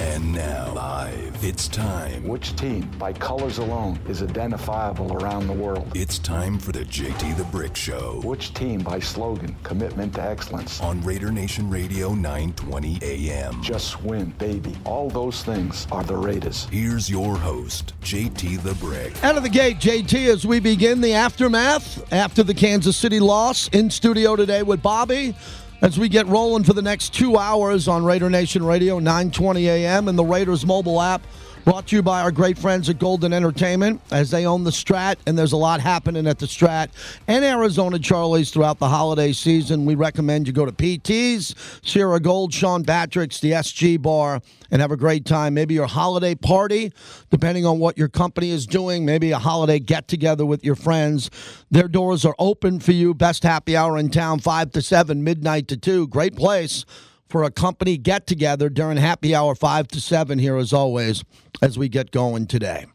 And now, live, it's time. Which team, by colors alone, is identifiable around the world? It's time for the JT the Brick Show Which team, by slogan, commitment to excellence? on Raider Nation Radio 920 AM. Just win, baby. All those things are the Raiders. Here's your host, JT the Brick. Out of the gate, JT, as we begin the aftermath after the Kansas City loss in studio today with Bobby. As we get rolling for the next two hours on Raider Nation Radio, 920 a.m. and the Raiders mobile app, brought to you by our great friends at Golden Entertainment, as they own the Strat, and there's a lot happening at the Strat and Arizona Charlie's throughout the holiday season. We recommend you go to PT's, Sierra Gold, Sean Patrick's, the SG Bar, and have a great time. Maybe your holiday party, depending on what your company is doing, maybe a holiday get together with your friends. Their doors are open for you. Best happy hour in town, 5 to 7, midnight to 2. Great place for a company get together during happy hour, 5 to 7 here, as always, as we get going today.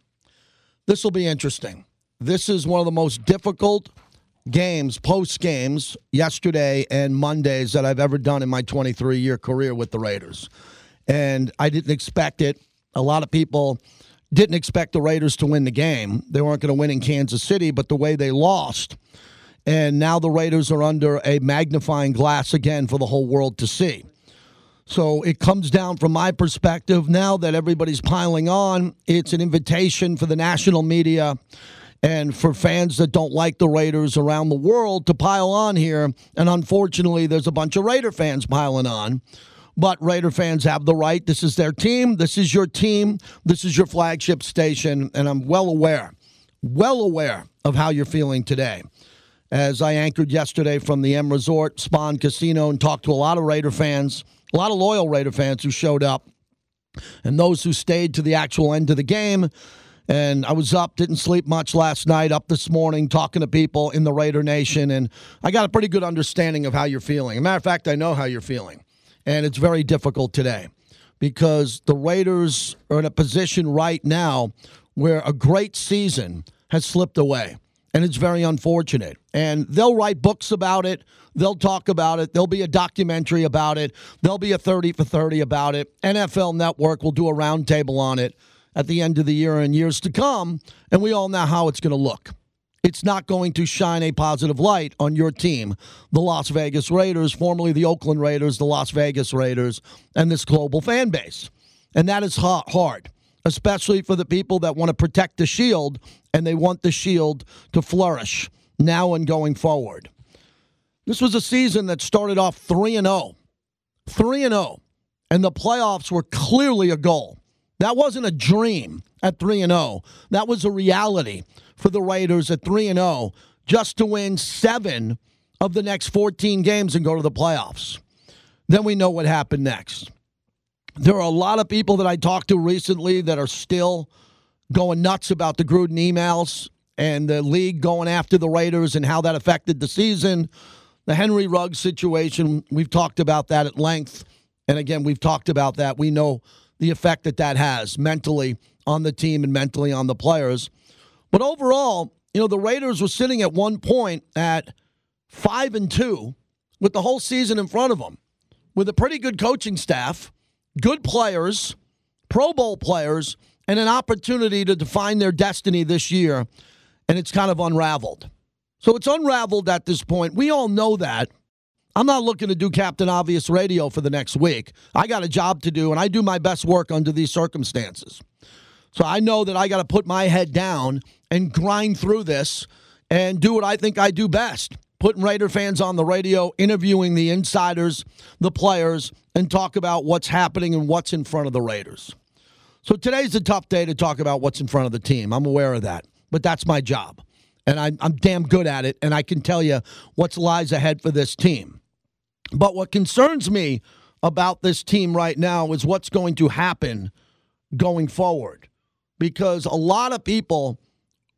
This will be interesting. This is one of the most difficult games, post games, yesterday and Mondays that I've ever done in my 23 year career with the Raiders. And I didn't expect it. A lot of people didn't expect the Raiders to win the game. They weren't going to win in Kansas City, but the way they lost. And now the Raiders are under a magnifying glass again for the whole world to see. So it comes down from my perspective now that everybody's piling on. It's an invitation for the national media and for fans that don't like the Raiders around the world to pile on here. And unfortunately, there's a bunch of Raider fans piling on. But Raider fans have the right. This is their team. This is your team. This is your flagship station. And I'm well aware, well aware of how you're feeling today. As I anchored yesterday from the M Resort Spawn Casino and talked to a lot of Raider fans, a lot of loyal Raider fans who showed up, and those who stayed to the actual end of the game. And I was up, didn't sleep much last night, up this morning talking to people in the Raider Nation, and I got a pretty good understanding of how you're feeling. As a matter of fact, I know how you're feeling. And it's very difficult today because the Raiders are in a position right now where a great season has slipped away. And it's very unfortunate. And they'll write books about it. They'll talk about it. There'll be a documentary about it. There'll be a 30 for 30 about it. NFL Network will do a roundtable on it at the end of the year and years to come. And we all know how it's going to look. It's not going to shine a positive light on your team, the Las Vegas Raiders, formerly the Oakland Raiders, the Las Vegas Raiders, and this global fan base. And that is hard, especially for the people that want to protect the shield and they want the shield to flourish now and going forward. This was a season that started off 3 and 0. 3 and 0. And the playoffs were clearly a goal. That wasn't a dream at 3 and 0. That was a reality for the Raiders at 3 and 0 just to win 7 of the next 14 games and go to the playoffs. Then we know what happened next. There are a lot of people that I talked to recently that are still going nuts about the Gruden emails and the league going after the Raiders and how that affected the season. The Henry Ruggs situation, we've talked about that at length. And again, we've talked about that. We know the effect that that has mentally on the team and mentally on the players. But overall, you know, the Raiders were sitting at one point at 5 and 2 with the whole season in front of them with a pretty good coaching staff, good players, Pro Bowl players, and an opportunity to define their destiny this year. And it's kind of unraveled. So it's unraveled at this point. We all know that. I'm not looking to do Captain Obvious radio for the next week. I got a job to do, and I do my best work under these circumstances. So I know that I got to put my head down and grind through this and do what I think I do best. Putting Raider fans on the radio, interviewing the insiders, the players, and talk about what's happening and what's in front of the Raiders. So today's a tough day to talk about what's in front of the team. I'm aware of that, but that's my job. And I, I'm damn good at it, and I can tell you what's lies ahead for this team. But what concerns me about this team right now is what's going to happen going forward. Because a lot of people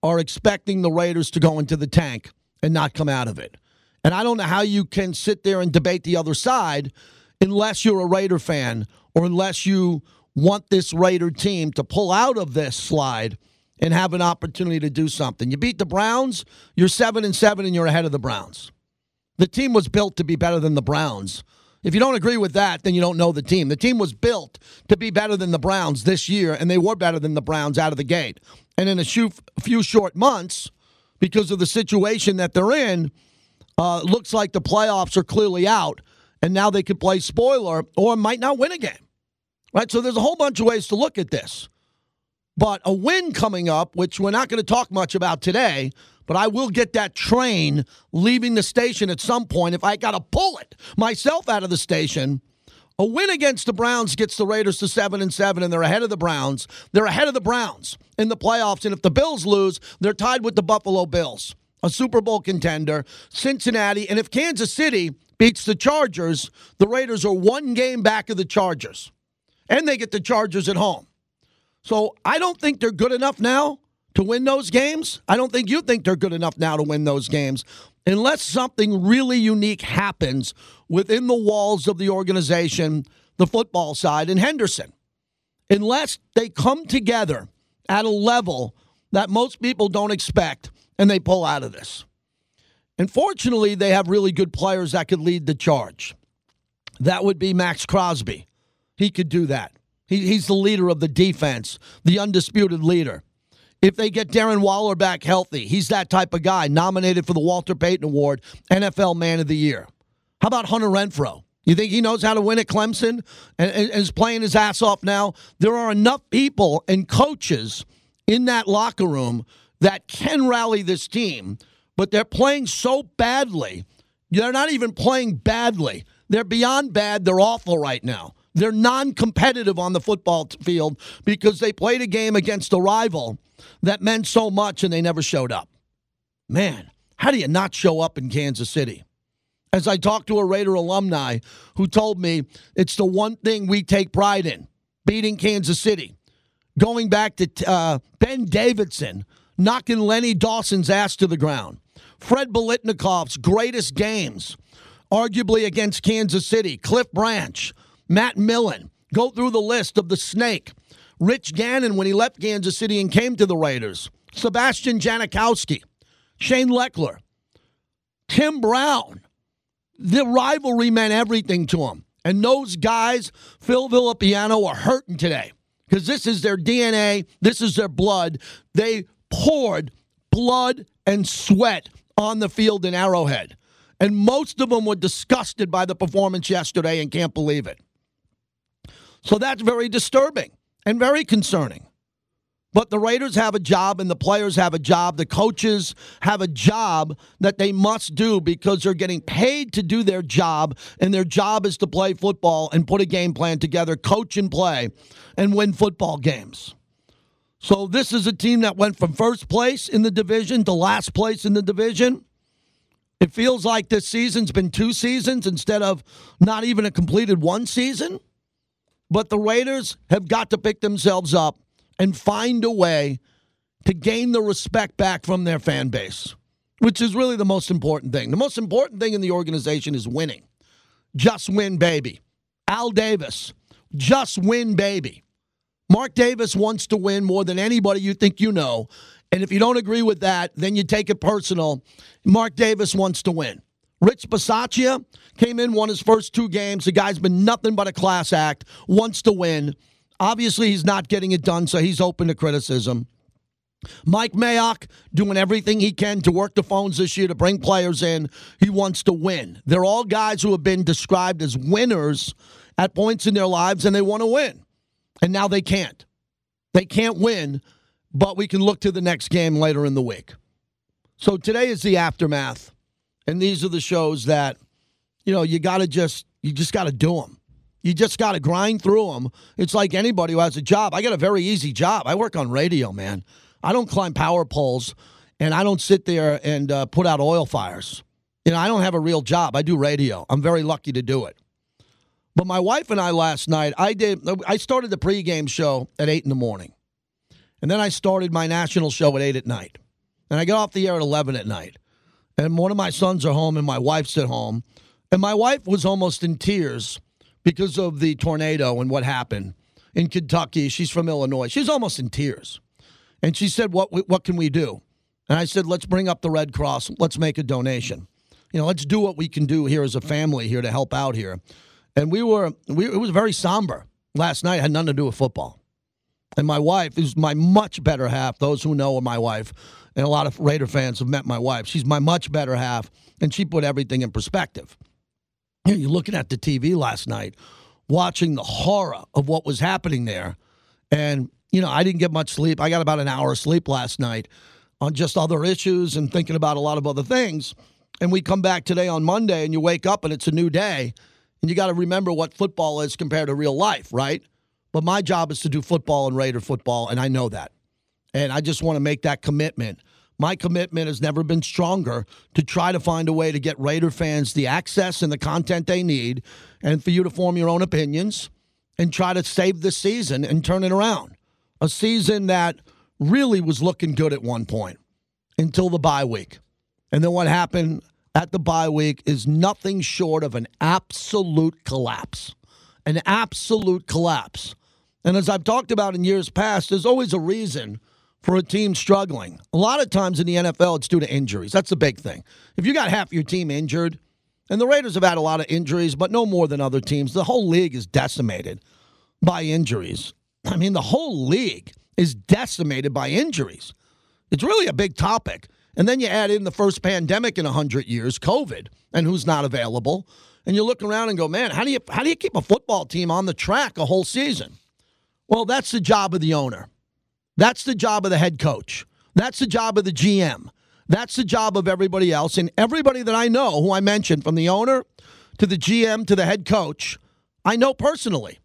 are expecting the Raiders to go into the tank and not come out of it. And I don't know how you can sit there and debate the other side unless you're a Raider fan or unless you want this Raider team to pull out of this slide and have an opportunity to do something. You beat the Browns, you're 7 and 7 and you're ahead of the Browns. The team was built to be better than the Browns. If you don't agree with that, then you don't know the team. The team was built to be better than the Browns this year, and they were better than the Browns out of the gate. And in a few short months, because of the situation that they're in, uh, looks like the playoffs are clearly out, and now they could play spoiler or might not win a game. Right? So there's a whole bunch of ways to look at this. But a win coming up, which we're not going to talk much about today, but I will get that train leaving the station at some point if I got to pull it myself out of the station. A win against the Browns gets the Raiders to 7 and 7 and they're ahead of the Browns. They're ahead of the Browns in the playoffs and if the Bills lose, they're tied with the Buffalo Bills, a Super Bowl contender, Cincinnati, and if Kansas City beats the Chargers, the Raiders are one game back of the Chargers. And they get the Chargers at home. So I don't think they're good enough now to win those games. I don't think you think they're good enough now to win those games unless something really unique happens within the walls of the organization, the football side, and Henderson. Unless they come together at a level that most people don't expect and they pull out of this. And fortunately, they have really good players that could lead the charge. That would be Maxx Crosby. He could do that. He, he's the leader of the defense, the undisputed leader. If they get Darren Waller back healthy, he's that type of guy, nominated for the Walter Payton Award, NFL Man of the Year. How about Hunter Renfrow? You think he knows how to win at Clemson and, and is playing his ass off now? There are enough people and coaches in that locker room that can rally this team, but they're playing so badly. They're not even playing badly. They're beyond bad. They're awful right now. They're non competitive on the football field because they played a game against a rival that meant so much and they never showed up. Man, how do you not show up in Kansas City? As I talked to a Raider alumni who told me it's the one thing we take pride in beating Kansas City. Going back to uh, Ben Davidson knocking Lenny Dawson's ass to the ground. Fred Biletnikoff's greatest games, arguably against Kansas City. Cliff Branch, Matt Millen. Go through the list of the snake. Rich Gannon when he left Kansas City and came to the Raiders. Sebastian Janikowski. Shane Lechler. Tim Brown. The rivalry meant everything to him. And those guys, Phil Villapiano, are hurting today because this is their DNA. This is their blood. They poured blood and sweat on the field in Arrowhead. And most of them were disgusted by the performance yesterday and can't believe it. So that's very disturbing and very concerning. But the Raiders have a job and the players have a job. The coaches have a job that they must do because they're getting paid to do their job, and their job is to play football and put a game plan together, coach and play, and win football games. So this is a team that went from first place in the division to last place in the division. It feels like this season's been two seasons instead of not even a completed one season. But the Raiders have got to pick themselves up and find a way to gain the respect back from their fan base, which is really the most important thing. The most important thing in the organization is winning. Just win, baby. Al Davis, just win, baby. Mark Davis wants to win more than anybody you think you know. And if you don't agree with that, then you take it personal. Mark Davis wants to win. Rich Bisaccia came in, won his first two games. The guy's been nothing but a class act, wants to win. Obviously, he's not getting it done, so he's open to criticism. Mike Mayock doing everything he can to work the phones this year to bring players in. He wants to win. They're all guys who have been described as winners at points in their lives, and they want to win. And now they can't. They can't win, but we can look to the next game later in the week. So today is the aftermath. And these are the shows that, you know, you got to just, you just got to do them. You just got to grind through them. It's like anybody who has a job. I got a very easy job. I work on radio, man. I don't climb power poles and I don't sit there and uh, put out oil fires. You know, I don't have a real job. I do radio. I'm very lucky to do it. But my wife and I last night, I did. I started the pregame show at eight in the morning, and then I started my national show at eight at night, and I got off the air at eleven at night and one of my sons are home and my wife's at home. And my wife was almost in tears because of the tornado and what happened in Kentucky. She's from Illinois. She's almost in tears. And she said, "What what can we do?" And I said, "Let's bring up the Red Cross. Let's make a donation. You know, let's do what we can do here as a family here to help out here." and we were we it was very somber last night. It had nothing to do with football. And my wife is my much better half. Those who know my wife, and a lot of Raider fans have met my wife. She's my much better half, and she put everything in perspective. You're looking at the TV last night, watching the horror of what was happening there, and you know I didn't get much sleep. I got about an hour of sleep last night on just other issues and thinking about a lot of other things. And we come back today on Monday, and you wake up and it's a new day, and you got to remember what football is compared to real life, right? But my job is to do football and Raider football, and I know that. And I just want to make that commitment. My commitment has never been stronger to try to find a way to get Raider fans the access and the content they need, and for you to form your own opinions and try to save the season and turn it around. A season that really was looking good at one point until the bye week. And then what happened at the bye week is nothing short of an absolute collapse. An absolute collapse. And as I've talked about in years past, there's always a reason for a team struggling. A lot of times in the NFL, it's due to injuries. That's the big thing. If you got half your team injured, and the Raiders have had a lot of injuries, but no more than other teams, the whole league is decimated by injuries. I mean, the whole league is decimated by injuries. It's really a big topic. And then you add in the first pandemic in 100 years, COVID, and who's not available. And you look around and go, man, how do you how do you keep a football team on the track a whole season? Well, that's the job of the owner. That's the job of the head coach. That's the job of the GM. That's the job of everybody else. And everybody that I know, who I mentioned, from the owner to the GM to the head coach, I know personally.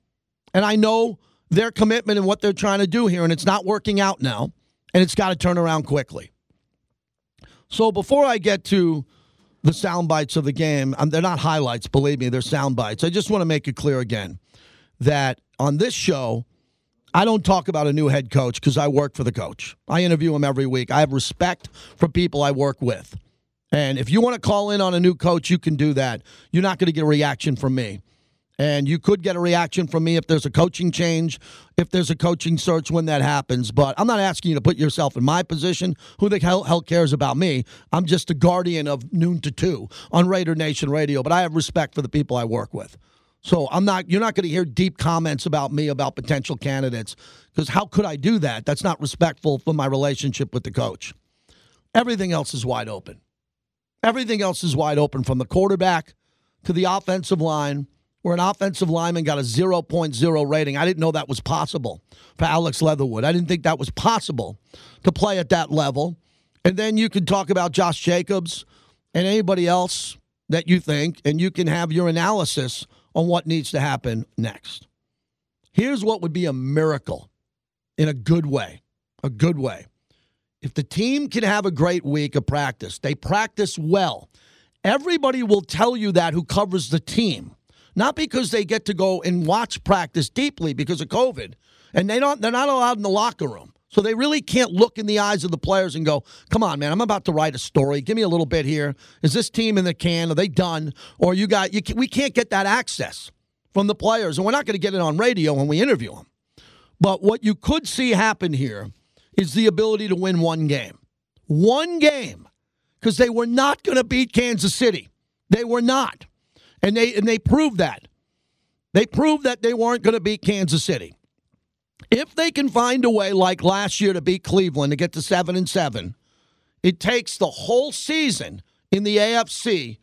And I know their commitment and what they're trying to do here. And it's not working out now. And it's got to turn around quickly. So before I get to the sound bites of the game, um, they're not highlights, believe me, they're sound bites. I just want to make it clear again that on this show, I don't talk about a new head coach because I work for the coach. I interview him every week. I have respect for people I work with. And if you want to call in on a new coach, you can do that. You're not going to get a reaction from me. And you could get a reaction from me if there's a coaching change, if there's a coaching search when that happens. But I'm not asking you to put yourself in my position. Who the hell, hell cares about me? I'm just a guardian of noon to two on Raider Nation Radio. But I have respect for the people I work with. So I'm not you're not going to hear deep comments about me about potential candidates because how could I do that? That's not respectful for my relationship with the coach. Everything else is wide open. Everything else is wide open from the quarterback to the offensive line, where an offensive lineman got a 0.0 rating. I didn't know that was possible for Alex Leatherwood. I didn't think that was possible to play at that level. And then you can talk about Josh Jacobs and anybody else that you think, and you can have your analysis on what needs to happen next. Here's what would be a miracle in a good way. A good way. If the team can have a great week of practice, they practice well. Everybody will tell you that who covers the team. Not because they get to go and watch practice deeply because of COVID. And they don't they're not allowed in the locker room. So they really can't look in the eyes of the players and go, "Come on, man, I'm about to write a story. Give me a little bit here. Is this team in the can? Are they done? Or you got you? We can't get that access from the players, and we're not going to get it on radio when we interview them. But what you could see happen here is the ability to win one game, one game, because they were not going to beat Kansas City. They were not, and they and they proved that. They proved that they weren't going to beat Kansas City. If they can find a way like last year to beat Cleveland to get to 7 and 7, it takes the whole season in the AFC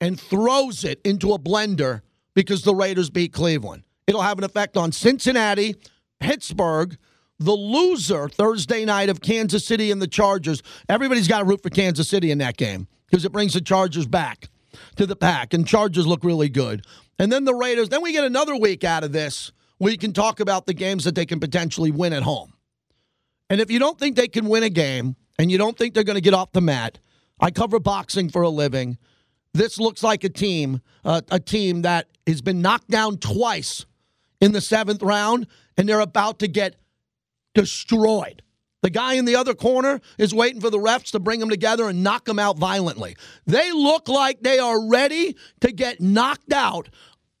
and throws it into a blender because the Raiders beat Cleveland. It'll have an effect on Cincinnati, Pittsburgh, the loser Thursday night of Kansas City and the Chargers. Everybody's got to root for Kansas City in that game because it brings the Chargers back to the pack, and Chargers look really good. And then the Raiders. Then we get another week out of this we can talk about the games that they can potentially win at home. And if you don't think they can win a game and you don't think they're going to get off the mat, I cover boxing for a living. This looks like a team, uh, a team that has been knocked down twice in the seventh round, and they're about to get destroyed. The guy in the other corner is waiting for the refs to bring them together and knock them out violently. They look like they are ready to get knocked out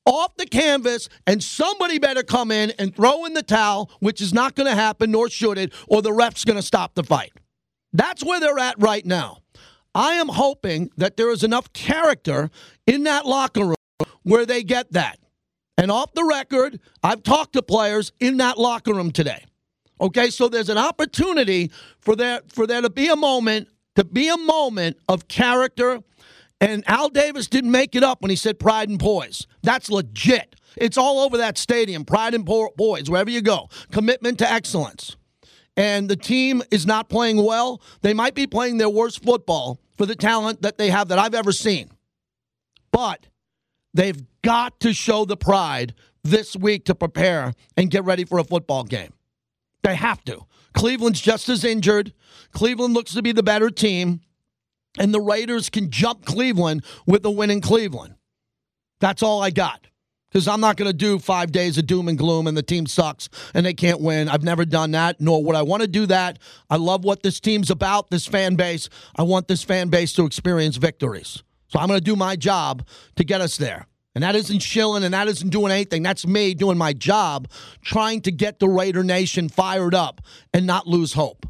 off the canvas, and somebody better come in and throw in the towel, which is not going to happen, nor should it, or the ref's going to stop the fight. That's where they're at right now. I am hoping that there is enough character in that locker room where they get that. And off the record, I've talked to players in that locker room today. Okay, so there's an opportunity for there for there to be a moment, to be a moment of character. And Al Davis didn't make it up when he said pride and poise. That's legit. It's all over that stadium. Pride and boys, wherever you go. Commitment to excellence. And the team is not playing well. They might be playing their worst football for the talent that they have that I've ever seen. But they've got to show the pride this week to prepare and get ready for a football game. They have to. Cleveland's just as injured. Cleveland looks to be the better team. And the Raiders can jump Cleveland with a win in Cleveland. That's all I got. Because I'm not going to do five days of doom and gloom and the team sucks and they can't win. I've never done that, nor would I want to do that. I love what this team's about, this fan base. I want this fan base to experience victories. So I'm going to do my job to get us there. And that isn't shilling and that isn't doing anything. That's me doing my job, trying to get the Raider Nation fired up and not lose hope.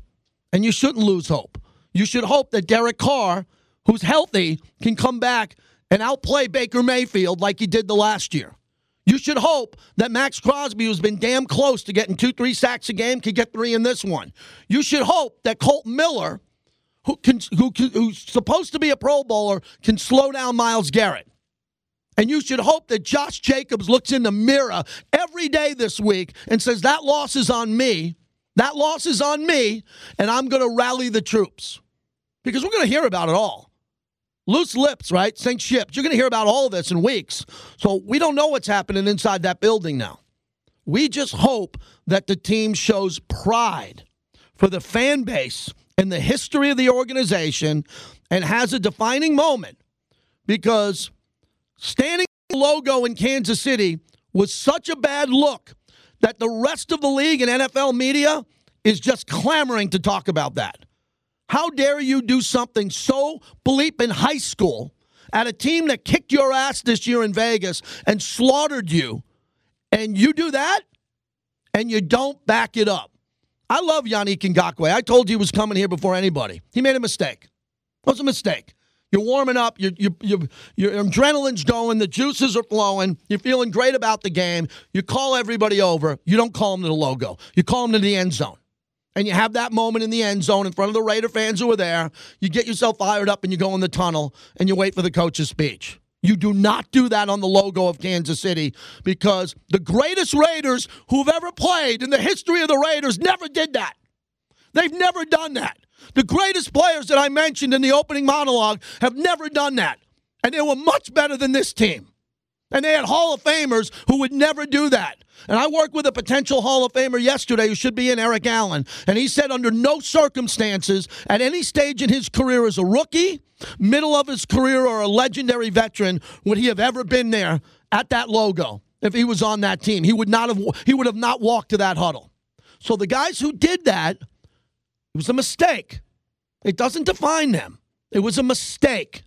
And you shouldn't lose hope. You should hope that Derek Carr, who's healthy, can come back and outplay Baker Mayfield like he did the last year. You should hope that Maxx Crosby, who's been damn close to getting two, three sacks a game, can get three in this one. You should hope that Kolton Miller, who can, who, who's supposed to be a Pro Bowler, can slow down Myles Garrett. And you should hope that Josh Jacobs looks in the mirror every day this week and says, That loss is on me. That loss is on me, and I'm going to rally the troops. Because we're going to hear about it all. Loose lips, right? Sink ships. You're going to hear about all of this in weeks. So we don't know what's happening inside that building now. We just hope that the team shows pride for the fan base and the history of the organization and has a defining moment because Standing logo in Kansas City was such a bad look that the rest of the league and NFL media is just clamoring to talk about that. How dare you do something so bleep in high school at a team that kicked your ass this year in Vegas and slaughtered you, and you do that and you don't back it up? I love Yannick Ngakoue. I told you he was coming here before anybody. He made a mistake. It was a mistake. You're warming up. Your you, you, your adrenaline's going. The juices are flowing. You're feeling great about the game. You call everybody over. You don't call them to the logo. You call them to the end zone. And you have that moment in the end zone in front of the Raider fans who are there. You get yourself fired up and you go in the tunnel and you wait for the coach's speech. You do not do that on the logo of Kansas City because the greatest Raiders who've ever played in the history of the Raiders never did that. They've never done that. The greatest players that I mentioned in the opening monologue have never done that. And they were much better than this team. And they had Hall of Famers who would never do that. And I worked with a potential Hall of Famer yesterday who should be in Eric Allen. And he said, under no circumstances, at any stage in his career as a rookie, middle of his career, or a legendary veteran, would he have ever been there at that logo if he was on that team. He would not have he would have not walked to that huddle. So the guys who did that it was a mistake. It doesn't define them. It was a mistake.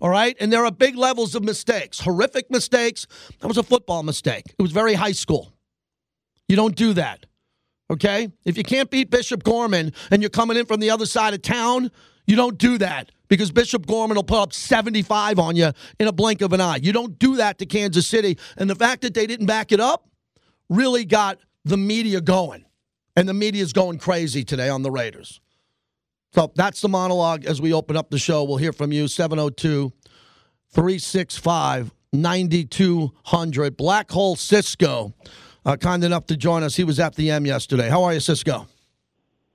All right? And there are big levels of mistakes, horrific mistakes. That was a football mistake. It was very high school. You don't do that. Okay? If you can't beat Bishop Gorman and you're coming in from the other side of town, you don't do that because Bishop Gorman will put up 75 on you in a blink of an eye. You don't do that to Kansas City. And the fact that they didn't back it up really got the media going. And the media is going crazy today on the Raiders. So that's the monologue as we open up the show. We'll hear from you 702 365 9200. Black Hole Cisco, uh, kind enough to join us. He was at the M yesterday. How are you, Cisco?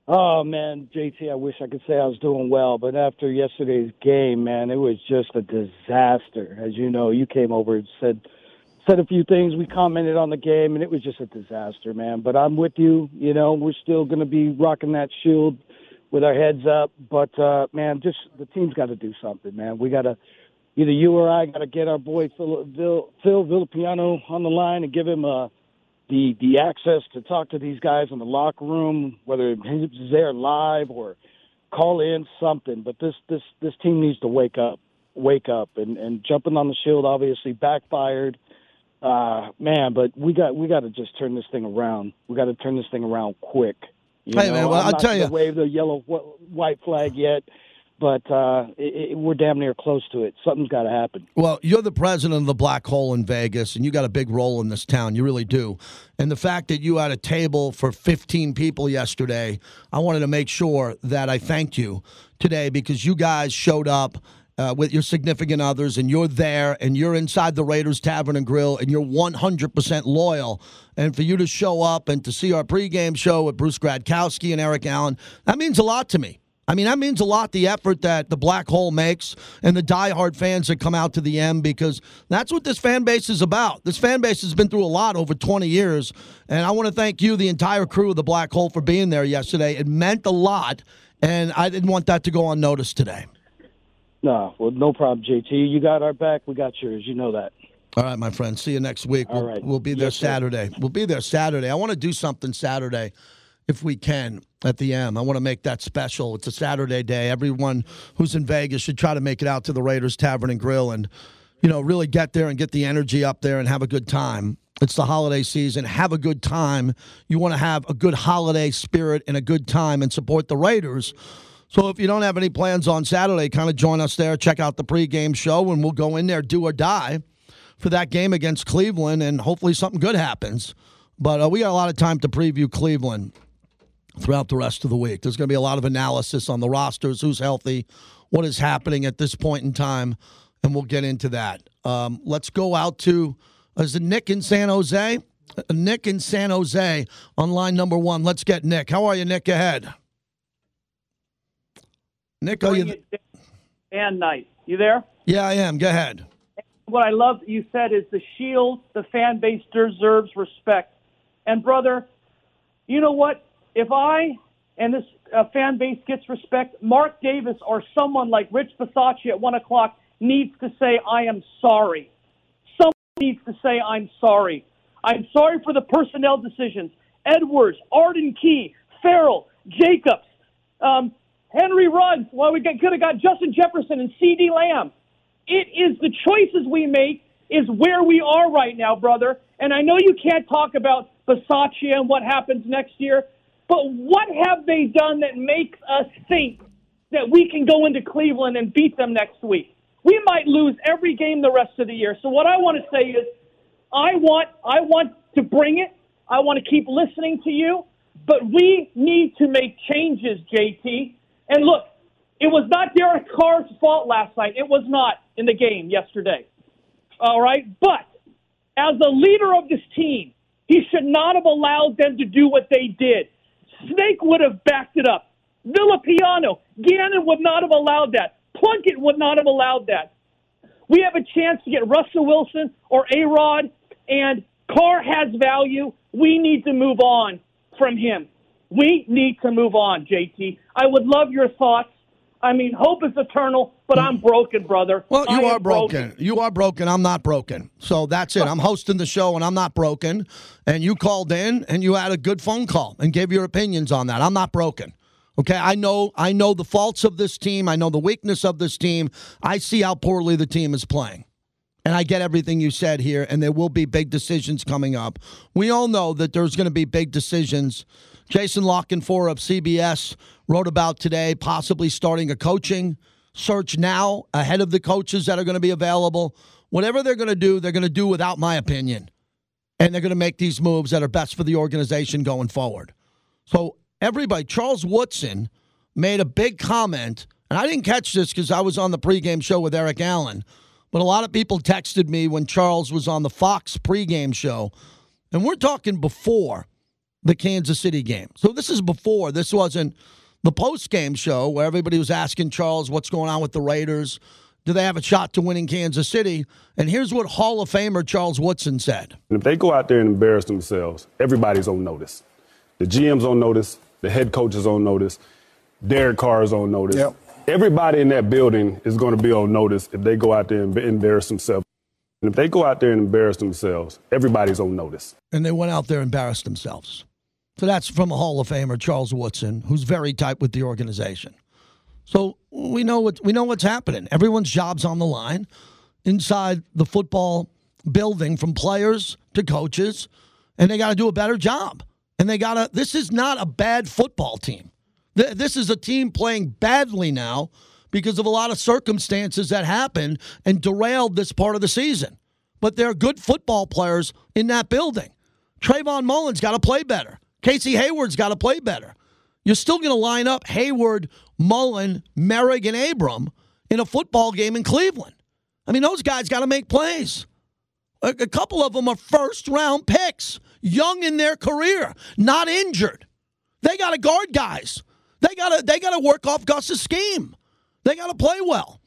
Oh man, JT, I wish I could say I was doing well, but after yesterday's game, man, it was just a disaster. As you know, you came over and said said a few things. We commented on the game, and it was just a disaster, man. But I'm with you. You know, we're still going to be rocking that shield with our heads up. But uh, man, just the team's got to do something, man. We got to either you or I got to get our boy Phil, Phil, Phil Villapiano on the line and give him uh, the the access to talk to these guys in the locker room, whether he's there live or call in something. But this this this team needs to wake up, wake up, and and jumping on the shield obviously backfired uh, man, but we got we got to just turn this thing around. We got to turn this thing around quick. You hey know, man, well, I'm I'll tell you, wave the yellow white flag yet, but uh, it, it, we're damn near close to it. Something's got to happen. Well, you're the president of the Black Hole in Vegas, and you got a big role in this town. You really do. And the fact that you had a table for 15 people yesterday, I wanted to make sure that I thanked you today because you guys showed up. Uh, with your significant others, and you're there, and you're inside the Raiders Tavern and Grill, and you're 100% loyal. And for you to show up and to see our pregame show with Bruce Gradkowski and Eric Allen, that means a lot to me. I mean, that means a lot the effort that the Black Hole makes and the diehard fans that come out to the M because that's what this fan base is about. This fan base has been through a lot over 20 years. And I want to thank you, the entire crew of the Black Hole, for being there yesterday. It meant a lot. And I didn't want that to go unnoticed today. No, well, no problem, JT. You got our back. We got yours. You know that. All right, my friend. See you next week. All we'll, right. we'll be there Yes, sir. Saturday. We'll be there Saturday. I want to do something Saturday if we can at the M. I want to make that special. It's a Saturday day. Everyone who's in Vegas should try to make it out to the Raiders Tavern and Grill and, you know, really get there and get the energy up there and have a good time. It's the holiday season. Have a good time. You want to have a good holiday spirit and a good time and support the Raiders. So if you don't have any plans on Saturday, kind of join us there, check out the pregame show, and we'll go in there, do or die for that game against Cleveland, and hopefully something good happens. But uh, we got a lot of time to preview Cleveland throughout the rest of the week. There's going to be a lot of analysis on the rosters, who's healthy, what is happening at this point in time, and we'll get into that. Um, let's go out to is it Nick in San Jose? Uh, Nick in San Jose on line number one. Let's get Nick. How are you, Nick? Ahead. Nick, are you? It and night. You there? yeah, I am. Go ahead. What I love that you said is the shield, the fan base deserves respect. And brother, you know what? If I and this uh, fan base gets respect, Mark Davis or someone like Rich Bisaccia at one o'clock needs to say, "I am sorry." Someone needs to say, "I'm sorry." I'm sorry for the personnel decisions. Edwards, Arden Key, Ferrell, Jacobs, um, Henry Ruggs. Well, we could have got Justin Jefferson and CeeDee Lamb. It is the choices we make is where we are right now, brother. And I know you can't talk about Bisaccia and what happens next year, but what have they done that makes us think that we can go into Cleveland and beat them next week? We might lose every game the rest of the year. So what I want to say is I want I want to bring it. I want to keep listening to you, but we need to make changes, JT. And look, it was not Derek Carr's fault last night. It was not in the game yesterday. All right, but as the leader of this team, he should not have allowed them to do what they did. Snake would have backed it up. Villapiano, Gannon would not have allowed that. Plunkett would not have allowed that. We have a chance to get Russell Wilson or A Rod, and Carr has value. We need to move on from him. We need to move on, JT. I would love your thoughts. I mean, hope is eternal, but I'm broken, brother. Well, you I are am broken. You are broken. I'm not broken. So that's it. I'm hosting the show and I'm not broken. And you called in and you had a good phone call and gave your opinions on that. I'm not broken. Okay, I know I know the faults of this team. I know the weakness of this team. I see how poorly the team is playing. And I get everything you said here, and there will be big decisions coming up. We all know that there's going to be big decisions. Jason La Canfora of CBS wrote about today possibly starting a coaching search now ahead of the coaches that are going to be available. Whatever they're going to do, they're going to do without my opinion. And they're going to make these moves that are best for the organization going forward. So, everybody, Charles Woodson made a big comment, and I didn't catch this because I was on the pregame show with Eric Allen. But a lot of people texted me when Charles was on the Fox pregame show. And we're talking before the Kansas City game. So this is before. This wasn't the post game show where everybody was asking Charles what's going on with the Raiders. Do they have a shot to win in Kansas City? And here's what Hall of Famer Charles Woodson said. And if they go out there and embarrass themselves, everybody's on notice. The GM's on notice, the head coach is on notice, Derek Carr is on notice. Yep. Everybody in that building is going to be on notice if they go out there and embarrass themselves. And if they go out there and embarrass themselves, everybody's on notice. And they went out there and embarrassed themselves. So that's from a Hall of Famer, Charles Woodson, who's very tight with the organization. So we know what we know what's happening. Everyone's job's on the line inside the football building, from players to coaches, and they got to do a better job. And they got to. This is not a bad football team. This is a team playing badly now because of a lot of circumstances that happened and derailed this part of the season. But there are good football players in that building. Trayvon Mullen's got to play better. Casey Hayward's got to play better. You're still going to line up Hayward, Mullen, Moehrig, and Abram in a football game in Cleveland. I mean, those guys got to make plays. A, a couple of them are first round picks, young in their career, not injured. They got to guard guys. They got to they got to work off Gus's scheme. They got to play well.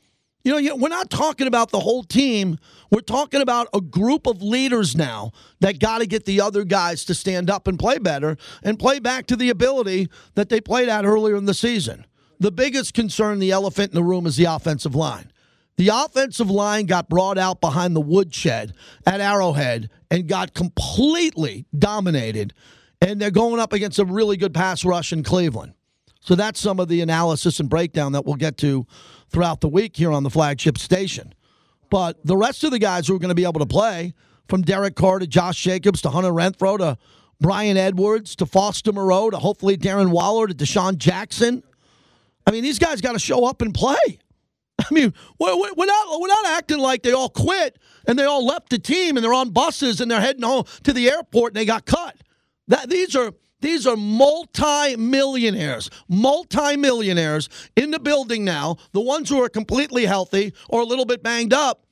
You know, you- we're not talking about the whole team. We're talking about a group of leaders now that got to get the other guys to stand up and play better and play back to the ability that they played at earlier in the season. The biggest concern, the elephant in the room, is the offensive line. The offensive line got brought out behind the woodshed at Arrowhead and got completely dominated. And they're going up against a really good pass rush in Cleveland. So that's some of the analysis and breakdown that we'll get to throughout the week here on the flagship station. But the rest of the guys who are going to be able to play, from Derek Carr to Josh Jacobs to Hunter Renfrow to Bryan Edwards to Foster Moreau to hopefully Darren Waller to DeSean Jackson. I mean, these guys got to show up and play. I mean, we're, we're not, we're not acting like they all quit and they all left the team and they're on buses and they're heading home to the airport and they got cut. That these are these are multi-millionaires, multi-millionaires in the building now. The ones who are completely healthy or a little bit banged up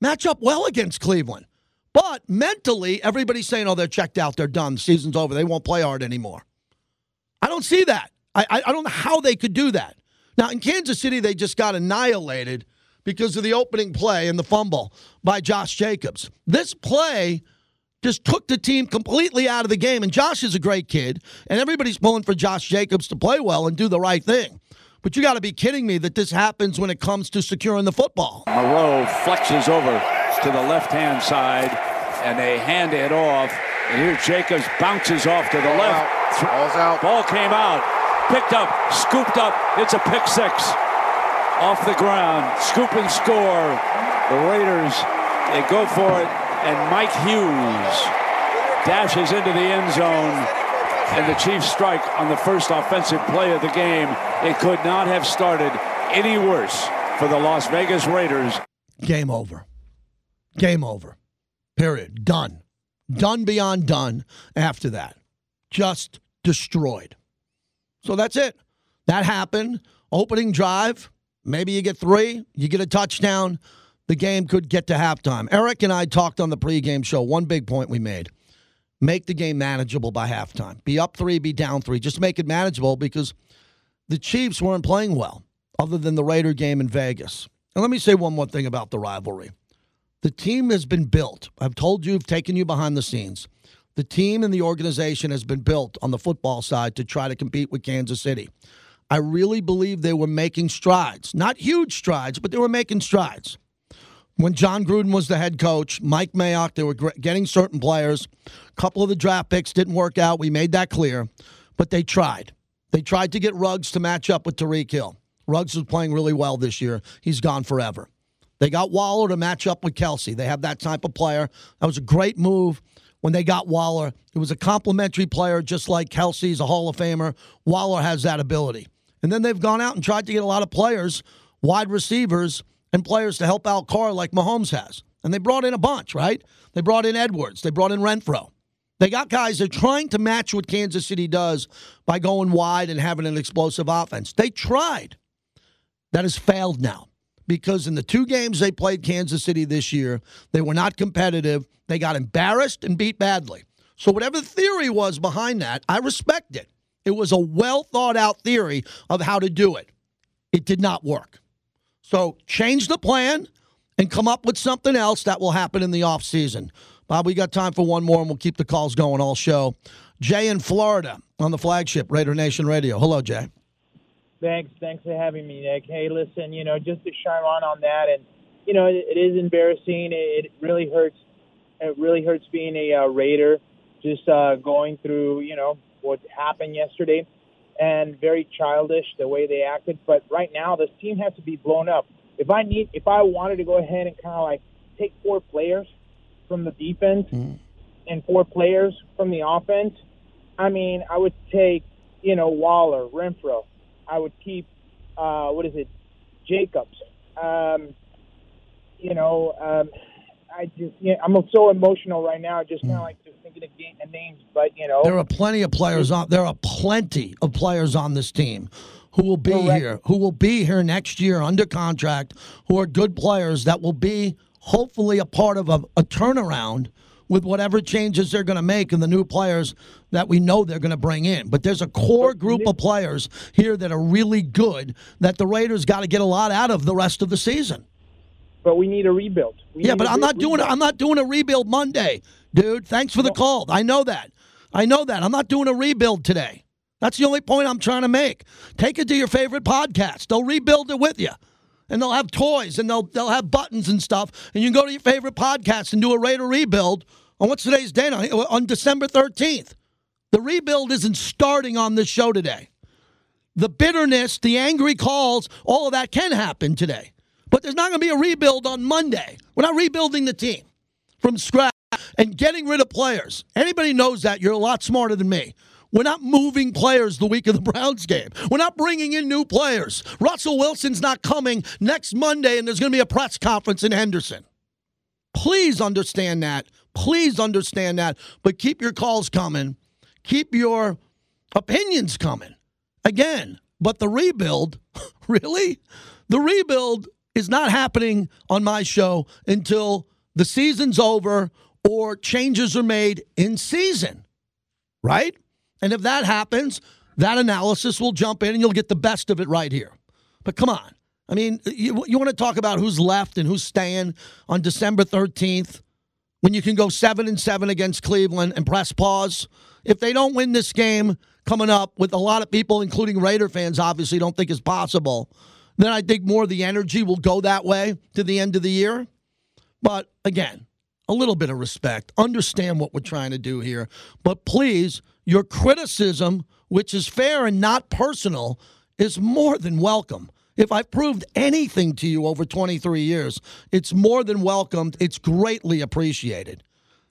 match up well against Cleveland. But mentally, everybody's saying, "Oh, they're checked out. They're done. The season's over. They won't play hard anymore." I don't see that. I, I, I don't know how they could do that. Now, in Kansas City, they just got annihilated because of the opening play and the fumble by Josh Jacobs. This play just took the team completely out of the game. And Josh is a great kid, and everybody's pulling for Josh Jacobs to play well and do the right thing. But you got to be kidding me that this happens when it comes to securing the football. Moreau flexes over to the left-hand side, and they hand it off. And here Jacobs bounces off to the left. Ball's out. Ball came out, picked up, scooped up. It's a pick six off the ground. Scoop and score. The Raiders, they go for it, and Mike Hughes dashes into the end zone. And the Chiefs strike on the first offensive play of the game. It could not have started any worse for the Las Vegas Raiders. Game over. Game over. Period. Done. Done beyond done after that. Just destroyed. So that's it. That happened. Opening drive. Maybe you get three, you get a touchdown. The game could get to halftime. Eric and I talked on the pregame show. One big point we made make the game manageable by halftime. Be up three, be down three. Just make it manageable because the Chiefs weren't playing well, other than the Raider game in Vegas. And let me say one more thing about the rivalry. The team has been built. I've told you, I've taken you behind the scenes. The team and the organization has been built on the football side to try to compete with Kansas City. I really believe they were making strides. Not huge strides, but they were making strides. When Jon Gruden was the head coach, Mike Mayock, they were getting certain players. A couple of the draft picks didn't work out. We made that clear. But they tried. They tried to get Ruggs to match up with Tyreek Hill. Ruggs was playing really well this year. He's gone forever. They got Waller to match up with Kelce. They have that type of player. That was a great move when they got Waller. It was a complimentary player, just like Kelce's a Hall of Famer. Waller has that ability. And then they've gone out and tried to get a lot of players, wide receivers, and players to help out Carr like Mahomes has. And they brought in a bunch, right? They brought in Edwards. They brought in Renfrow. They got guys they're trying to match what Kansas City does by going wide and having an explosive offense. They tried. That has failed now because in the two games they played Kansas City this year, they were not competitive. They got embarrassed and beat badly. So, whatever the theory was behind that, I respect it. It was a well thought out theory of how to do it. It did not work. So, change the plan and come up with something else that will happen in the offseason. Bob, we got time for one more and we'll keep the calls going all show. Jay in Florida on the flagship Raider Nation Radio. Hello, Jay. Thanks. Thanks for having me, Nick. Hey, listen, you know, just to chime on on that, and you know, it, it is embarrassing. It, it really hurts. It really hurts being a uh, Raider, just uh, going through, you know, what happened yesterday, and very childish the way they acted. But right now, this team has to be blown up. If I need, if I wanted to go ahead and kind of like take four players from the defense and four players from the offense, I mean, I would take, you know, Waller, Renfrow. I would keep, uh, what is it, Jacobs. Um, you know, um, I just yeah, I'm so emotional right now, just kind of mm. like just thinking of game, names. But you know, There are plenty of players on. There are plenty of players on this team who will be Correct. here, who will be here next year under contract, who are good players that will be hopefully a part of a, a turnaround with whatever changes they're going to make and the new players that we know they're going to bring in. But there's a core group of players here that are really good that the Raiders got to get a lot out of the rest of the season. But we need a rebuild. We Yeah, but I'm not doing. I'm not doing a rebuild Monday, dude. Thanks for the call. I know that. I know that. I'm not doing a rebuild today. That's the only point I'm trying to make. Take it to your favorite podcast. They'll rebuild it with you. And they'll have toys and they'll they'll have buttons and stuff. And you can go to your favorite podcast and do a Raider rebuild on what's today's date? On, on December 13th. The rebuild isn't starting on this show today. The bitterness, the angry calls, all of that can happen today. But there's not going to be a rebuild on Monday. We're not rebuilding the team from scratch and getting rid of players. Anybody knows that. You're a lot smarter than me. We're not moving players the week of the Browns game. We're not bringing in new players. Russell Wilson's not coming next Monday, and there's going to be a press conference in Henderson. Please understand that. Please understand that. But keep your calls coming. Keep your opinions coming. Again, but the rebuild, really? The rebuild is not happening on my show until the season's over or changes are made in season, right? And if that happens, that analysis will jump in and you'll get the best of it right here. But come on. I mean, you, you want to talk about who's left and who's staying on December 13th when you can go 7 and 7 against Cleveland and press pause? If they don't win this game coming up with a lot of people including Raider fans obviously don't think it's possible, then I think more of the energy will go that way to the end of the year. But again, a little bit of respect. Understand what we're trying to do here. But please, your criticism, which is fair and not personal, is more than welcome. If I've proved anything to you over 23 years, it's more than welcomed. It's greatly appreciated.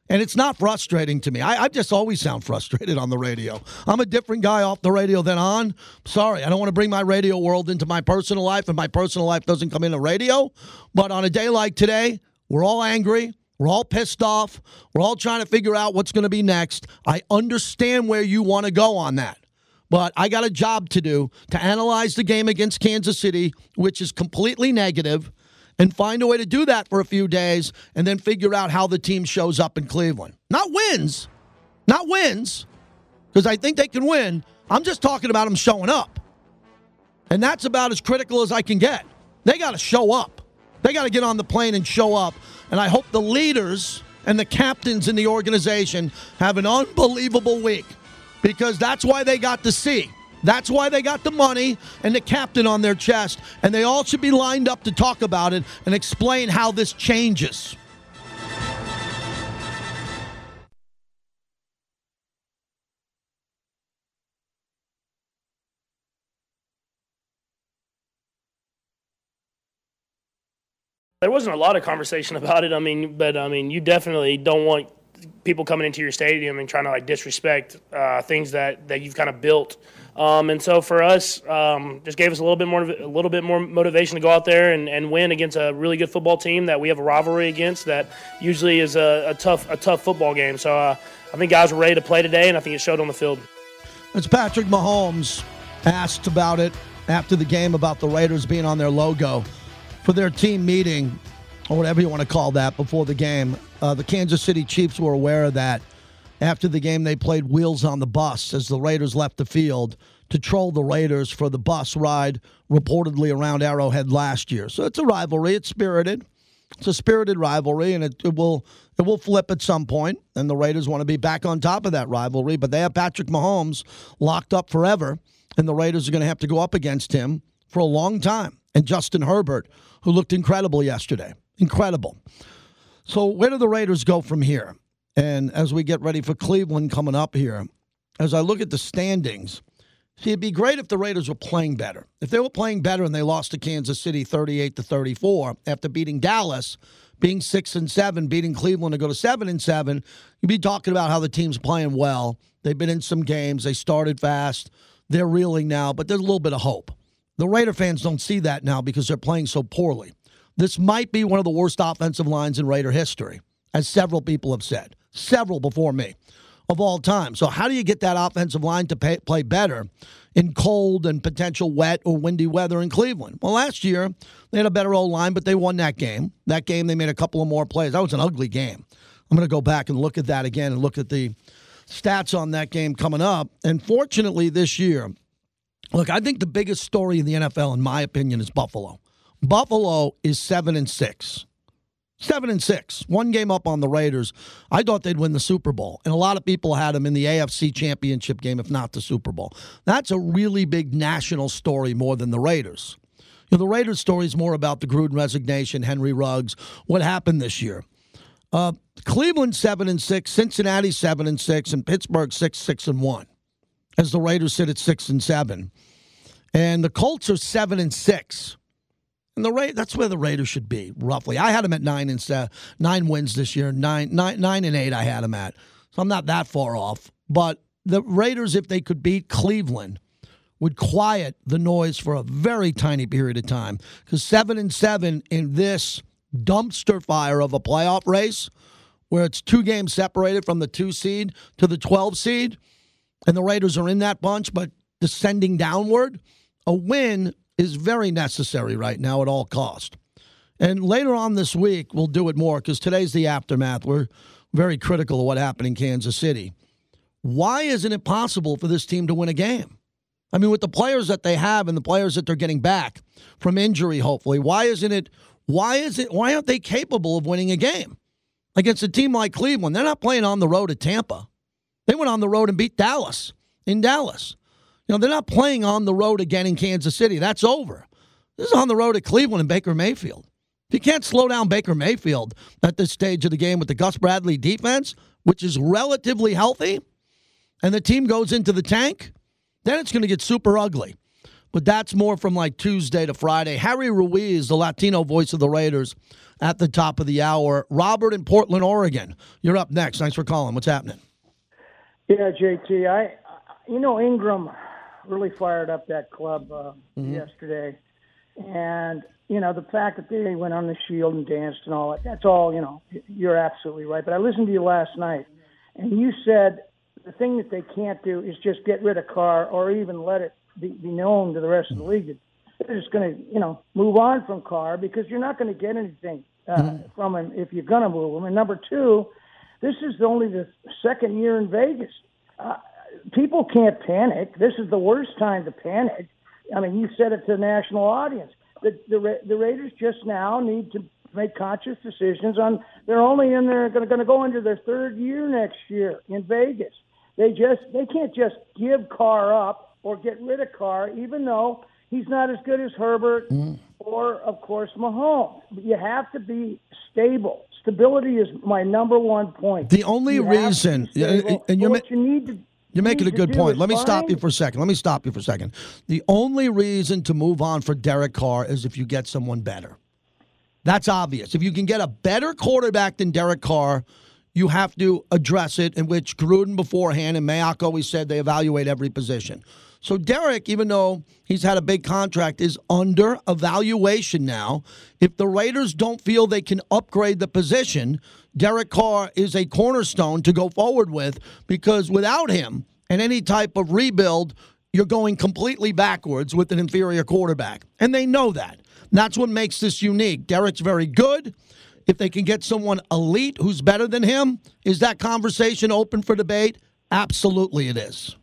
And it's not frustrating to me. I, I just always sound frustrated on the radio. I'm a different guy off the radio than on. Sorry, I don't want to bring my radio world into my personal life, and my personal life doesn't come into radio. But on a day like today, we're all angry. We're all pissed off. We're all trying to figure out what's going to be next. I understand where you want to go on that. But I got a job to do to analyze the game against Kansas City, which is completely negative, and find a way to do that for a few days and then figure out how the team shows up in Cleveland. Not wins, not wins, because I think they can win. I'm just talking about them showing up. And that's about as critical as I can get. They got to show up. They got to get on the plane and show up. And I hope the leaders and the captains in the organization have an unbelievable week because that's why they got to C. That's why they got the money and the captain on their chest. And they all should be lined up to talk about it and explain how this changes. There wasn't a lot of conversation about it. I mean, but I mean, you definitely don't want people coming into your stadium and trying to like disrespect uh, things that, that you've kind of built. Um, and so for us, um, just gave us a little bit more a little bit more motivation to go out there and, and win against a really good football team that we have a rivalry against. That usually is a, a tough a tough football game. So uh, I think guys were ready to play today, and I think it showed on the field. It's Patrick Mahomes asked about it after the game about the Raiders being on their logo for their team meeting, or whatever you want to call that, before the game. Uh, the Kansas City Chiefs were aware of that. After the game, they played Wheels on the Bus as the Raiders left the field to troll the Raiders for the bus ride reportedly around Arrowhead last year. So it's a rivalry. It's spirited. It's a spirited rivalry, and it, it will it will flip at some point. And the Raiders want to be back on top of that rivalry, but they have Patrick Mahomes locked up forever, and the Raiders are going to have to go up against him for a long time. And Justin Herbert, who looked incredible yesterday, incredible. So where do the Raiders go from here? And as we get ready for Cleveland coming up here, as I look at the standings, see, it'd be great if the Raiders were playing better. If they were playing better and they lost to Kansas City 38 to 34 after beating Dallas, being six and seven, beating Cleveland to go to seven and seven, you'd be talking about how the team's playing well. They've been in some games. They started fast. They're reeling now, but there's a little bit of hope. The Raider fans don't see that now because they're playing so poorly. This might be one of the worst offensive lines in Raider history, as several people have said, several before me, of all time. So, how do you get that offensive line to pay, play better in cold and potential wet or windy weather in Cleveland? Well, last year they had a better old line, but they won that game. That game they made a couple of more plays. That was an ugly game. I'm going to go back and look at that again and look at the stats on that game coming up. And fortunately, this year, look, I think the biggest story in the NFL, in my opinion, is Buffalo. Buffalo is seven and six. Seven and six, one game up on the Raiders. I thought they'd win the Super Bowl, and a lot of people had them in the AFC Championship game, if not the Super Bowl. That's a really big national story more than the Raiders. You know, the Raiders story is more about the Gruden resignation, Henry Ruggs, what happened this year. Uh, Cleveland seven and six, Cincinnati seven and six, and Pittsburgh six six and one, as the Raiders sit at six and seven, and the Colts are seven and six. And the Ra- that's where the Raiders should be, roughly. I had them at nine and nine wins this year, nine, nine, nine and eight. I had them at, so I'm not that far off. But the Raiders, if they could beat Cleveland, would quiet the noise for a very tiny period of time. Because seven and seven in this dumpster fire of a playoff race, where it's two games separated from the two seed to the 12 seed, and the Raiders are in that bunch, but descending downward, a win is very necessary right now at all cost. And later on this week, we'll do it more because today's the aftermath. We're very critical of what happened in Kansas City. Why isn't it possible for this team to win a game? I mean, with the players that they have and the players that they're getting back from injury, hopefully, why isn't it? Why is it? Why aren't they capable of winning a game against a team like Cleveland? They're not playing on the road at Tampa. They went on the road and beat Dallas in Dallas. You know, they're not playing on the road again in Kansas City. That's over. This is on the road at Cleveland and Baker Mayfield. If you can't slow down Baker Mayfield at this stage of the game with the Gus Bradley defense, which is relatively healthy, and the team goes into the tank, then it's going to get super ugly. But that's more from like Tuesday to Friday. Harry Ruiz, the Latino voice of the Raiders, at the top of the hour. Robert in Portland, Oregon. You're up next. Thanks for calling. What's happening? Yeah, JT. I, you know, Ingram really fired up that club uh, mm-hmm. yesterday, and you know the fact that they went on the shield and danced and all that. That's all. You know, you're absolutely right. But I listened to you last night, and you said the thing that they can't do is just get rid of Carr or even let it be, be known to the rest of the league they're just going to, you know, move on from Carr because you're not going to get anything uh, mm-hmm. from him if you're going to move him. And number two, this is only the second year in Vegas. Uh, people can't panic. This is the worst time to panic. I mean, you said it to the national audience. The the, the Raiders just now need to make conscious decisions on. They're only in there going to go into their third year next year in Vegas. They just they can't just give Carr up or get rid of Carr, even though he's not as good as Herbert mm. or, of course, Mahomes. You have to be stable. Stability is my number one point. The only you reason, and you're, what you need to you're making a good point. Let me stop you for a second. Let me stop you for a second. The only reason to move on for Derek Carr is if you get someone better. That's obvious. If you can get a better quarterback than Derek Carr, you have to address it, in which Gruden beforehand and Mayock always said they evaluate every position. So Derek, even though he's had a big contract, is under evaluation now. If the Raiders don't feel they can upgrade the position, Derek Carr is a cornerstone to go forward with because without him and any type of rebuild, you're going completely backwards with an inferior quarterback. And they know that. that's what makes this unique. Derek's very good. If they can get someone elite who's better than him, is that conversation open for debate? Absolutely, it is.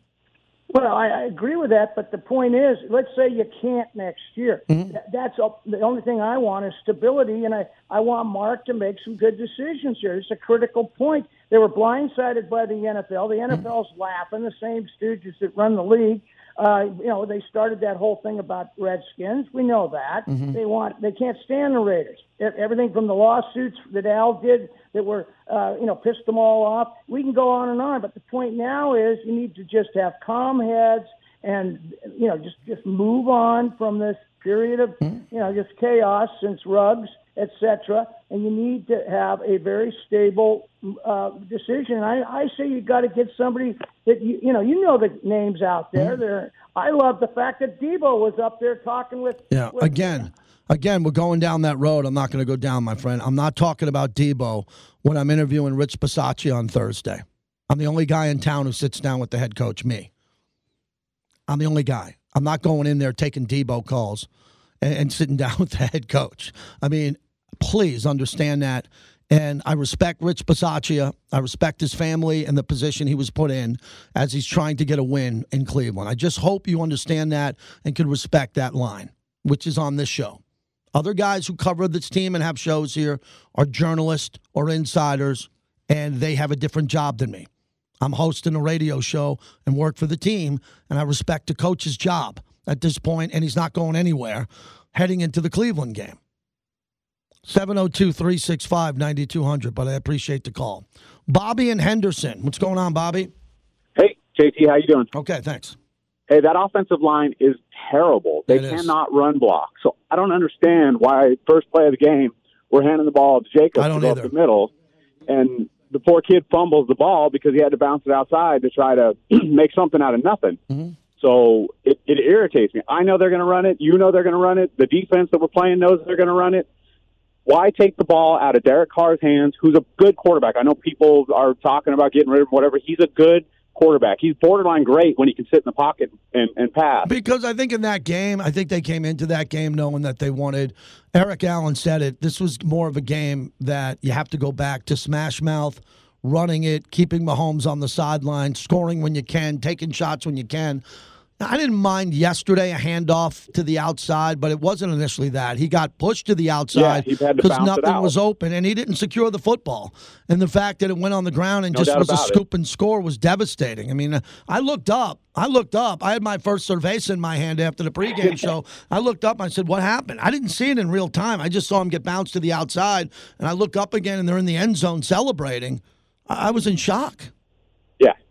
Well, I, I agree with that, but the point is, let's say you can't next year. Mm-hmm. That, that's a, the only thing I want is stability, and I, I want Mark to make some good decisions here. It's a critical point. They were blindsided by the NFL. The NFL's mm-hmm. laughing, the same stooges that run the league. Uh, you know, they started that whole thing about Redskins. We know that mm-hmm. they want they can't stand the Raiders. Everything from the lawsuits that Al did that were uh, you know pissed them all off. We can go on and on, but the point now is you need to just have calm heads and you know just just move on from this period of mm-hmm. you know just chaos since Ruggs etc. And you need to have a very stable uh, decision. I, I say you got to get somebody that you you know you know the names out there. Mm-hmm. There, I love the fact that Dabo was up there talking with. Yeah, with, again, again, we're going down that road. I'm not going to go down, my friend. I'm not talking about Dabo when I'm interviewing Rich Bisaccia on Thursday. I'm the only guy in town who sits down with the head coach. Me. I'm the only guy. I'm not going in there taking Dabo calls and, and sitting down with the head coach. I mean, please understand that. And I respect Rich Bisaccia. I respect his family and the position he was put in as he's trying to get a win in Cleveland. I just hope you understand that and can respect that line, which is on this show. Other guys who cover this team and have shows here are journalists or insiders, and they have a different job than me. I'm hosting a radio show and work for the team, and I respect the coach's job at this point, and he's not going anywhere heading into the Cleveland game. 702 365 9200, but I appreciate the call. Bobby and Henderson. What's going on, Bobby? Hey, JT, how you doing? Okay, thanks. Hey, that offensive line is terrible. They It is. cannot run block. So I don't understand why first play of the game we're handing the ball to Jacob I don't either. the middle, and the poor kid fumbles the ball because he had to bounce it outside to try to make something out of nothing. Mm-hmm. So it, it irritates me. I know they're going to run it. You know they're going to run it. The defense that we're playing knows they're going to run it. Why take the ball out of Derek Carr's hands, who's a good quarterback? I know people are talking about getting rid of him, whatever. He's a good quarterback. He's borderline great when he can sit in the pocket and, and pass. Because I think in that game, I think they came into that game knowing that they wanted. Eric Allen said it. This was more of a game that you have to go back to smash mouth, running it, keeping Mahomes on the sideline, scoring when you can, taking shots when you can. Now, I didn't mind yesterday a handoff to the outside, but it wasn't initially that. He got pushed to the outside he had to because it nothing was open, and he didn't secure the football. And the fact that it went on the ground and No just was a about it. scoop and score was devastating. I mean, I looked up. I looked up. I had my first cerveza in my hand after the pregame show. I looked up. and I said, "What happened?" I didn't see it in real time. I just saw him get bounced to the outside, and I look up again, and they're in the end zone celebrating. I I was in shock.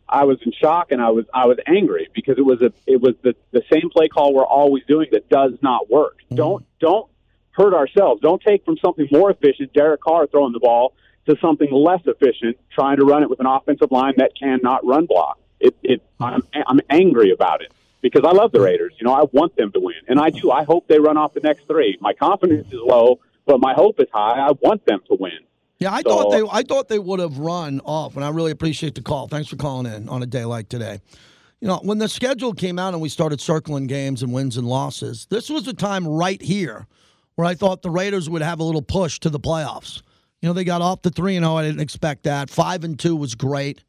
I was in shock and I was I was angry because it was a it was the the same play call we're always doing that does not work. Mm-hmm. Don't don't hurt ourselves. Don't take from something more efficient, Derek Carr throwing the ball, to something less efficient, trying to run it with an offensive line that cannot run block. It it I'm I'm angry about it because I love the Raiders. You know, I want them to win, and I do. I hope they run off the next three. My confidence is low, but my hope is high. I want them to win. Yeah, I So- thought they I thought they would have run off, and I really appreciate the call. Thanks for calling in on a day like today. You know, when the schedule came out and we started circling games and wins and losses, this was a time right here where I thought the Raiders would have a little push to the playoffs. You know, they got off the three and zero. I didn't expect that. Five and two was great.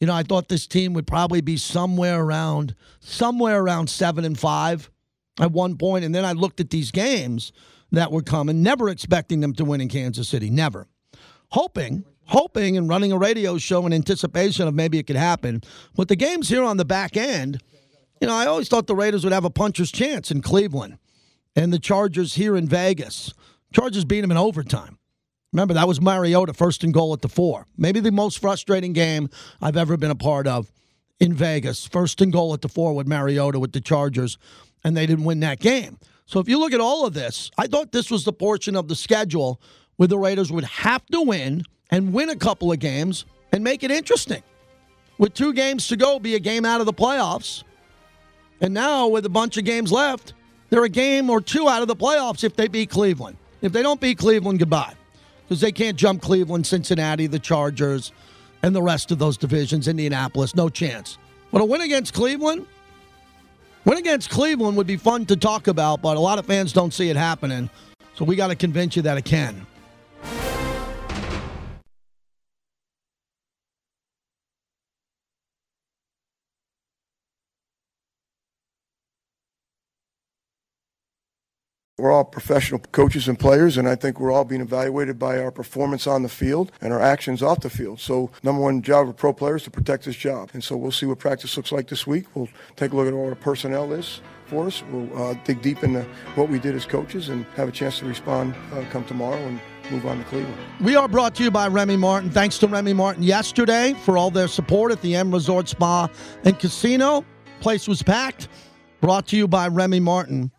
You know, I thought this team would probably be somewhere around somewhere around seven and five at one point. point, and then I looked at these games that were coming, never expecting them to win in Kansas City, never hoping, hoping, and running a radio show in anticipation of maybe it could happen. But the games here on the back end, you know, I always thought the Raiders would have a puncher's chance in Cleveland and the Chargers here in Vegas. Chargers beat them in overtime. Remember, that was Mariota, first and goal at the four. Maybe the most frustrating game I've ever been a part of in Vegas. First and goal at the four with Mariota with the Chargers, and they didn't win that game. So if you look at all of this, I thought this was the portion of the schedule where the Raiders would have to win and win a couple of games and make it interesting. With two games to go, be a game out of the playoffs. And now, with a bunch of games left, they're a game or two out of the playoffs if they beat Cleveland. If they don't beat Cleveland, goodbye. Because they can't jump Cleveland, Cincinnati, the Chargers, and the rest of those divisions, Indianapolis, no chance. But a win against Cleveland, win against Cleveland would be fun to talk about, but a lot of fans don't see it happening. So we got to convince you that it can. We're all professional coaches and players, and I think we're all being evaluated by our performance on the field and our actions off the field. So, number one job of pro player is to protect his job. And so, we'll see what practice looks like this week. We'll take a look at what our personnel is for us. We'll uh, dig deep into what we did as coaches and have a chance to respond uh, come tomorrow and move on to Cleveland. We are brought to you by Remy Martin. Thanks to Remy Martin yesterday for all their support at the M Resort Spa and Casino. Place was packed. Brought to you by Remy Martin.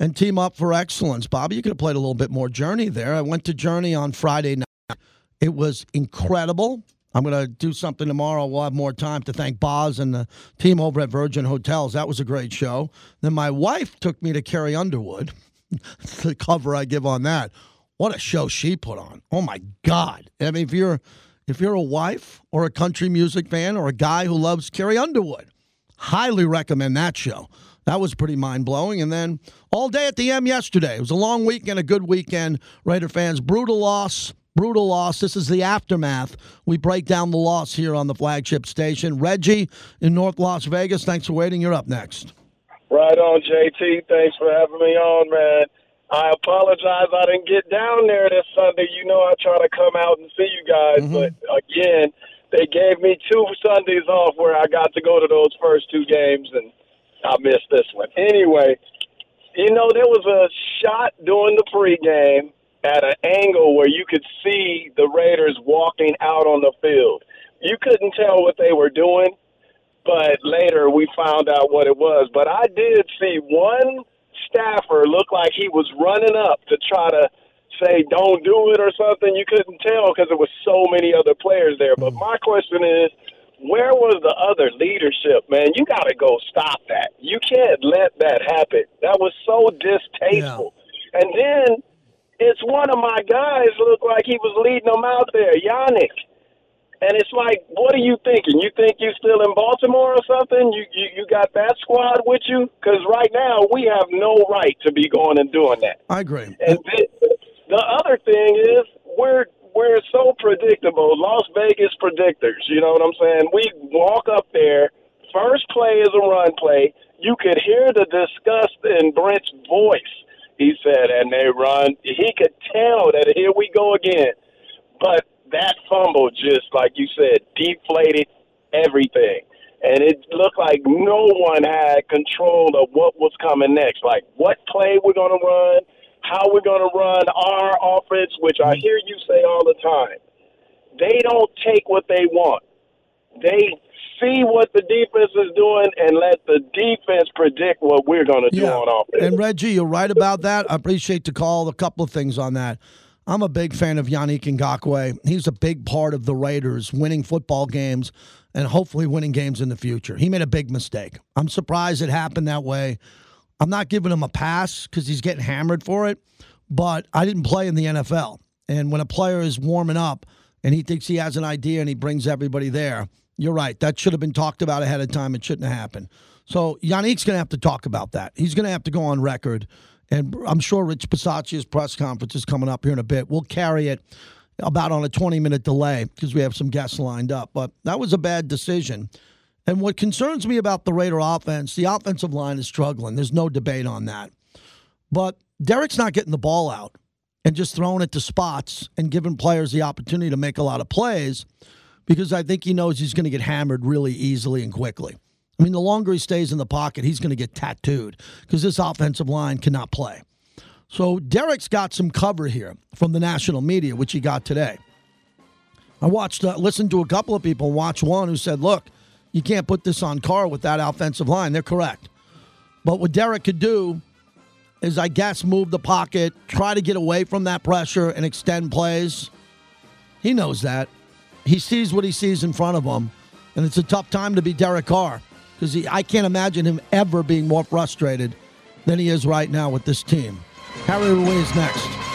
And team up for excellence. Bobby, you could have played a little bit more Journey there. I went to Journey on Friday night. It was incredible. I'm going to do something tomorrow. We'll have more time to thank Boz and the team over at Virgin Hotels. That was a great show. Then my wife took me to Carrie Underwood. the cover I give on that. What a show she put on. Oh my God. I mean, if you're if you're a wife or a country music fan or a guy who loves Carrie Underwood, highly recommend that show. That was pretty mind blowing. And then all day at the M yesterday. It was a long weekend, a good weekend. Raider fans, brutal loss. Brutal loss. This is the aftermath. We break down the loss here on the flagship station. Reggie in North Las Vegas, thanks for waiting. You're up next. Right on, JT. Thanks for having me on, man. I apologize I didn't get down there this Sunday. You know I try to come out and see you guys, mm-hmm. but again, they gave me two Sundays off where I got to go to those first two games, and I missed this one. Anyway, you know there was a shot during the pregame at an angle where you could see the Raiders walking out on the field. You couldn't tell what they were doing, but later we found out what it was. But I did see one staffer look like he was running up to try to say don't do it or something. You couldn't tell because there was so many other players there. But my question is, where was the other leadership, man? You got to go stop that. You can't let that happen. That was so distasteful. Yeah. And then it's one of my guys looked like he was leading them out there, Yannick. And it's like, what are you thinking? You think you're still in Baltimore or something? You you, you got that squad with you? Because right now we have no right to be going and doing that. I agree. And the, the other thing is we're we're so predictable. Las Vegas predictors. You know what I'm saying? We walk up there. First play is a run play. You could hear the disgust in Brent's voice. He said, and they run. He could tell that here we go again. But that fumble just like you said deflated everything and it looked like no one had control of what was coming next like what play we're going to run how we're going to run our offense which i hear you say all the time they don't take what they want they see what the defense is doing and let the defense predict what we're going to do yeah. on offense and reggie you're right about that i appreciate the call a couple of things on that I'm a big fan of Yannick Ngakoue. He's a big part of the Raiders winning football games and hopefully winning games in the future. He made a big mistake. I'm surprised it happened that way. I'm not giving him a pass because he's getting hammered for it, but I didn't play in the NFL. And when a player is warming up and he thinks he has an idea and he brings everybody there, you're right. That should have been talked about ahead of time. It shouldn't have happened. So Yannick's going to have to talk about that. He's going to have to go on record and I'm sure Rich Bisaccia's press conference is coming up here in a bit. We'll carry it about on a 20 minute delay because we have some guests lined up. But that was a bad decision. And what concerns me about the Raider offense, the offensive line is struggling. There's no debate on that. But Derek's not getting the ball out and just throwing it to spots and giving players the opportunity to make a lot of plays because I think he knows he's going to get hammered really easily and quickly. I mean, the longer he stays in the pocket, he's going to get tattooed because this offensive line cannot play. So Derek's got some cover here from the national media, which he got today. I watched, uh, listened to a couple of people, watch one who said, look, you can't put this on Carr with that offensive line. They're correct. But what Derek could do is, I guess, move the pocket, try to get away from that pressure and extend plays. He knows that. He sees what he sees in front of him, and it's a tough time to be Derek Carr because I can't imagine him ever being more frustrated than he is right now with this team. Harry Ruiz next.